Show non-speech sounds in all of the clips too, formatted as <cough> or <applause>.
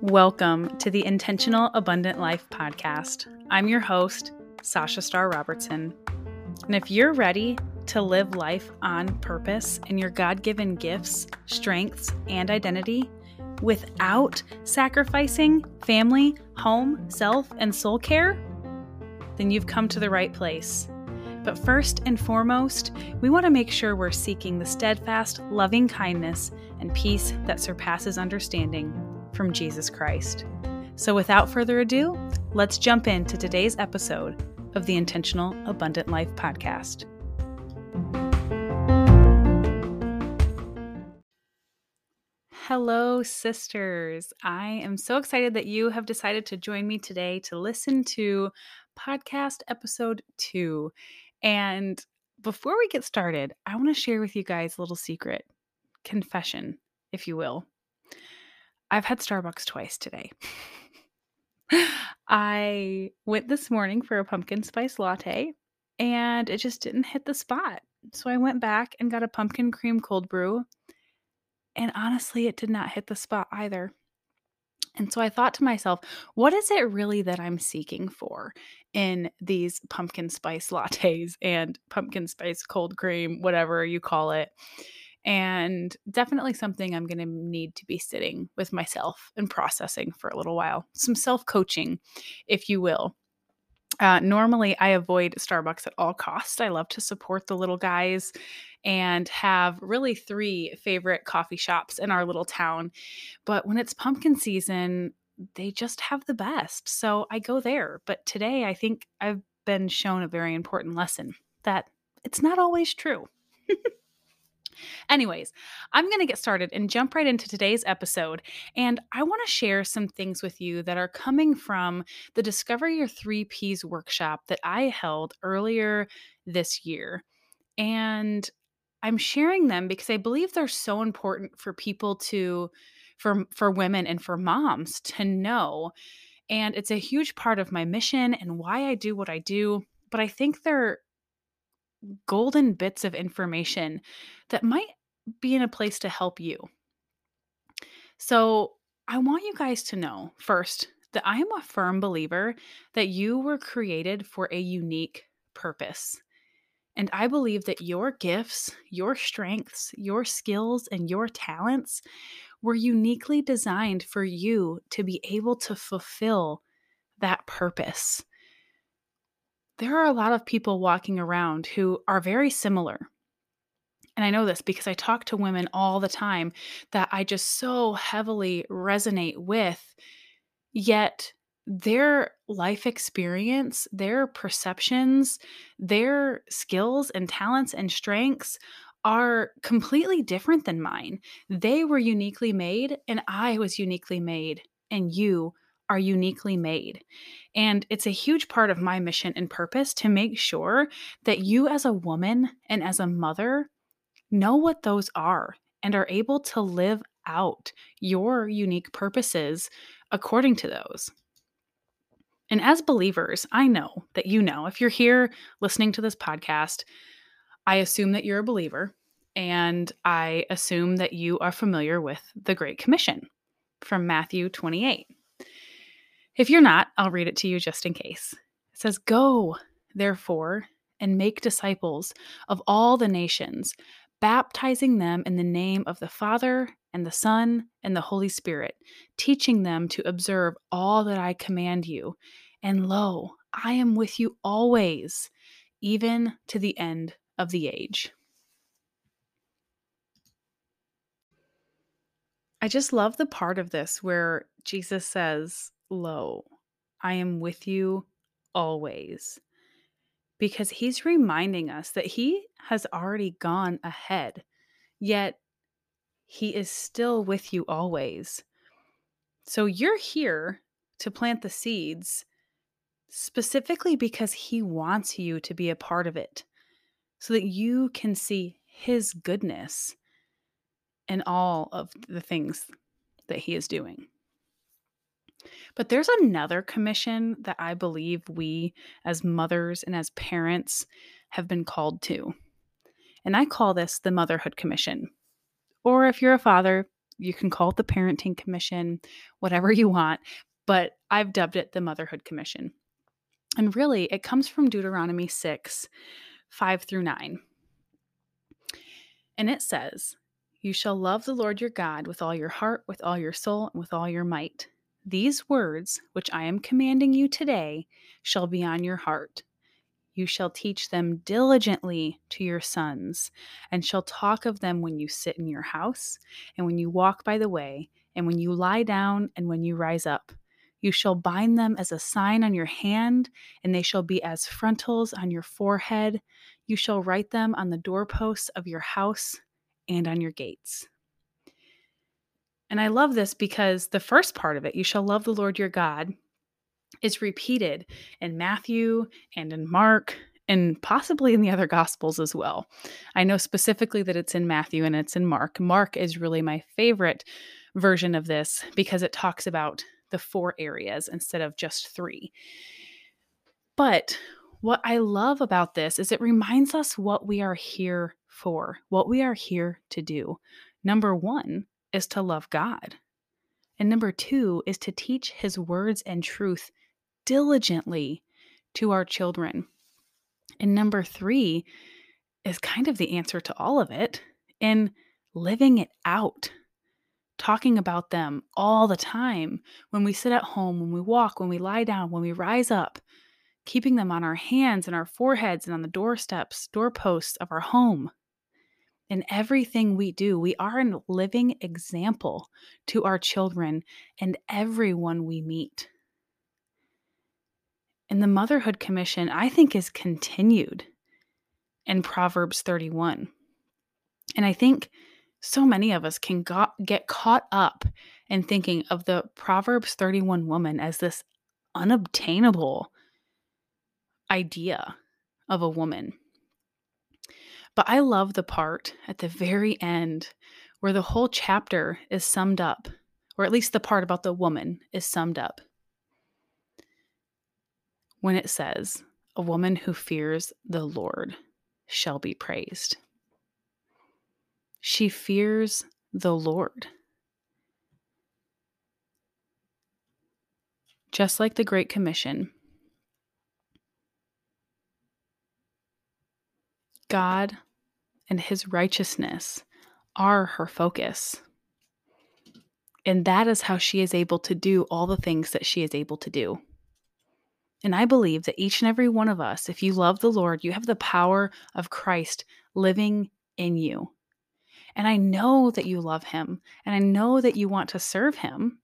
Welcome to the Intentional Abundant Life podcast. I'm your host, Sasha Starr Robertson. And if you're ready to live life on purpose in your God given gifts, strengths, and identity without sacrificing family, home, self, and soul care, then you've come to the right place. But first and foremost, we want to make sure we're seeking the steadfast, loving kindness and peace that surpasses understanding from Jesus Christ. So, without further ado, let's jump into today's episode of the Intentional Abundant Life podcast. Hello, sisters. I am so excited that you have decided to join me today to listen to podcast episode two. And before we get started, I want to share with you guys a little secret confession, if you will. I've had Starbucks twice today. I went this morning for a pumpkin spice latte and it just didn't hit the spot. So I went back and got a pumpkin cream cold brew. And honestly, it did not hit the spot either. And so I thought to myself, what is it really that I'm seeking for in these pumpkin spice <laughs> lattes and pumpkin spice cold cream, whatever you call it? and definitely something I'm going to need to be sitting with myself and processing for a little while. Some self coaching, if you will. Uh, normally, I avoid Starbucks at all costs. I love to support the little guys and have really three favorite coffee shops in our little town. But when it's pumpkin season, they just have the best. So I go there. But today, I think I've been shown a very important lesson that it's not always true. <laughs> Anyways, I'm going to get started and jump right into today's episode. And I want to share some things with you that are coming from the Discover Your Three Ps workshop that I held earlier this year. And I'm sharing them because I believe they're so important for people to for for women and for moms to know. And it's a huge part of my mission and why I do what I do, but I think they're golden bits of information that might be in a place to help you. So, I want you guys to know first that I am a firm believer that you were created for a unique purpose. And I believe that your gifts, your strengths, your skills, and your talents were uniquely designed for you to be able to fulfill that purpose there are a lot of people walking around who are very similar. And I know this because I talk to women all the time that I just so heavily resonate with, yet their life experience, their perceptions, their skills and talents and strengths are completely different than mine. They were uniquely made, and I was uniquely made, and you are uniquely made. And it's a huge part of my mission and purpose to make sure that you, as a woman and as a mother, know what those are and are able to live out your unique purposes according to those. And as believers, I know that you know, if you're here listening to this podcast, I assume that you're a believer and I assume that you are familiar with the Great Commission from Matthew 28. If you're not, I'll read it to you just in case. It says, Go, therefore, and make disciples of all the nations, baptizing them in the name of the Father and the Son and the Holy Spirit, teaching them to observe all that I command you. And lo, I am with you always, even to the end of the age. I just love the part of this where Jesus says, Lo, I am with you always. Because he's reminding us that he has already gone ahead, yet he is still with you always. So you're here to plant the seeds specifically because he wants you to be a part of it so that you can see his goodness in all of the things that he is doing. But there's another commission that I believe we, as mothers and as parents, have been called to. And I call this the Motherhood Commission. Or if you're a father, you can call it the Parenting Commission, whatever you want. But I've dubbed it the Motherhood Commission. And really, it comes from Deuteronomy 6 5 through 9. And it says, You shall love the Lord your God with all your heart, with all your soul, and with all your might. These words, which I am commanding you today, shall be on your heart. You shall teach them diligently to your sons, and shall talk of them when you sit in your house, and when you walk by the way, and when you lie down, and when you rise up. You shall bind them as a sign on your hand, and they shall be as frontals on your forehead. You shall write them on the doorposts of your house and on your gates. And I love this because the first part of it, you shall love the Lord your God, is repeated in Matthew and in Mark and possibly in the other gospels as well. I know specifically that it's in Matthew and it's in Mark. Mark is really my favorite version of this because it talks about the four areas instead of just three. But what I love about this is it reminds us what we are here for, what we are here to do. Number one is to love God. And number two is to teach his words and truth diligently to our children. And number three is kind of the answer to all of it in living it out, talking about them all the time when we sit at home, when we walk, when we lie down, when we rise up, keeping them on our hands and our foreheads and on the doorsteps, doorposts of our home. In everything we do, we are a living example to our children and everyone we meet. And the Motherhood Commission, I think, is continued in Proverbs 31. And I think so many of us can get caught up in thinking of the Proverbs 31 woman as this unobtainable idea of a woman. But I love the part at the very end where the whole chapter is summed up, or at least the part about the woman is summed up when it says, A woman who fears the Lord shall be praised. She fears the Lord. Just like the Great Commission, God and His righteousness are her focus. And that is how she is able to do all the things that she is able to do. And I believe that each and every one of us, if you love the Lord, you have the power of Christ living in you. And I know that you love him, and I know that you want to serve him.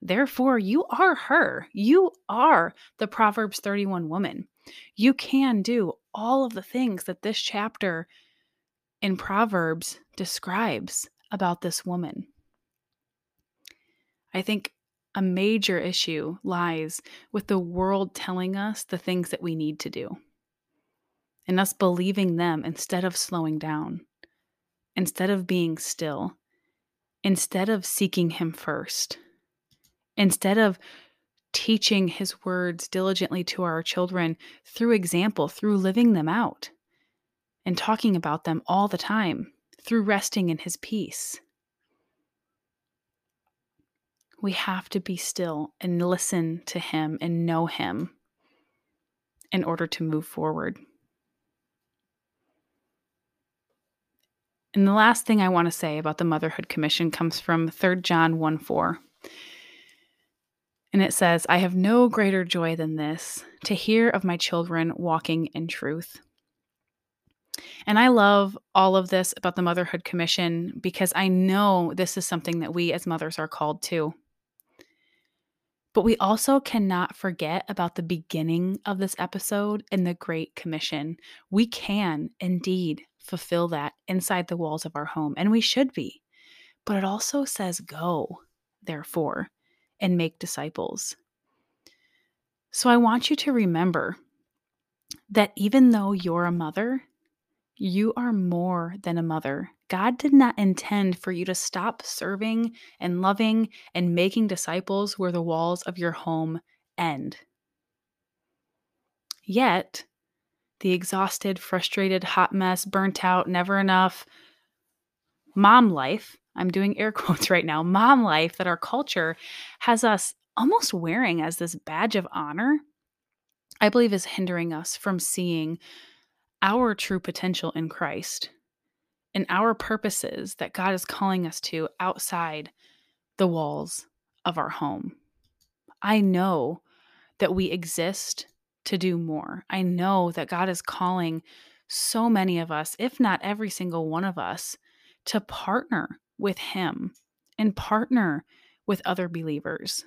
Therefore, you are her. You are the Proverbs 31 woman. You can do all of the things that this chapter in Proverbs describes about this woman. I think a major issue lies with the world telling us the things that we need to do and us believing them instead of slowing down, instead of being still, instead of seeking Him first, instead of teaching His words diligently to our children through example, through living them out, and talking about them all the time, through resting in His peace we have to be still and listen to Him and know Him in order to move forward. And the last thing I want to say about the Motherhood Commission comes from 3 John 1 4. And it says, I have no greater joy than this to hear of my children walking in truth. And I love all of this about the Motherhood Commission because I know this is something that we as mothers are called to. But we also cannot forget about the beginning of this episode and the Great Commission. We can indeed fulfill that inside the walls of our home, and we should be. But it also says, Go, therefore, and make disciples. So I want you to remember that even though you're a mother, you are more than a mother. God did not intend for you to stop serving and loving and making disciples where the walls of your home end. Yet, the exhausted, frustrated, hot mess, burnt out, never enough mom life. I'm doing air <laughs> quotes right now mom life that our culture has us almost wearing as this badge of honor, I believe is hindering us from seeing our true potential in Christ and our purposes that God is calling us to outside the walls of our home. I know that we exist to do more. I know that God is calling so many of us, if not every single one of us, to partner with Him and partner with other believers,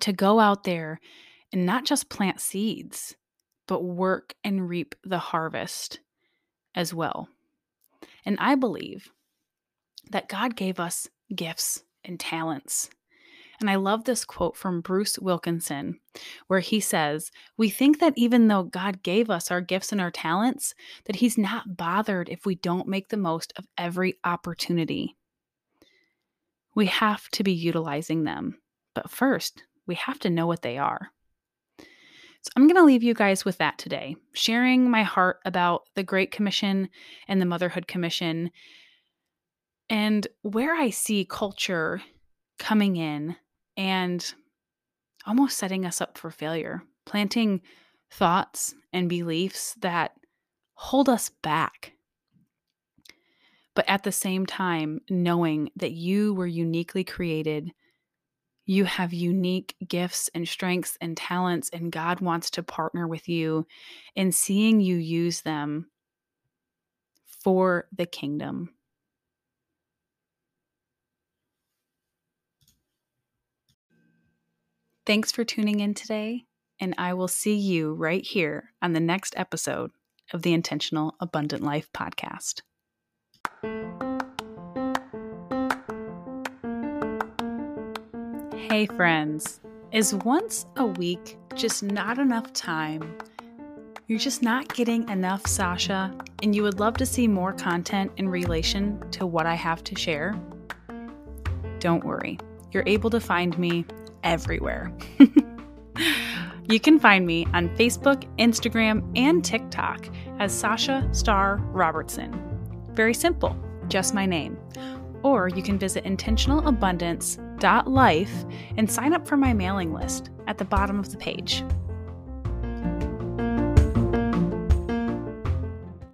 to go out there and not just plant seeds, but work and reap the harvest as well. And I believe that God gave us gifts and talents. And I love this quote from Bruce Wilkinson, where he says, We think that even though God gave us our gifts and our talents, that He's not bothered if we don't make the most of every opportunity. We have to be utilizing them. But first, we have to know what they are. So I'm going to leave you guys with that today, sharing my heart about the Great Commission and the Motherhood Commission and where I see culture coming in and almost setting us up for failure, planting thoughts and beliefs that hold us back. But at the same time, knowing that you were uniquely created you have unique gifts and strengths and talents, and God wants to partner with you in seeing you use them for the kingdom. Thanks for tuning in today, and I will see you right here on the next episode of the Intentional Abundant Life podcast. Hey, friends. Is once a week just not enough time? You're just not getting enough, Sasha, and you would love to see more content in relation to what I have to share? Don't worry, you're able to find me everywhere. <laughs> you can find me on Facebook, Instagram, and TikTok as Sasha Star Robertson. Very simple, just my name. Or you can visit intentionalabundance.life and sign up for my mailing list at the bottom of the page.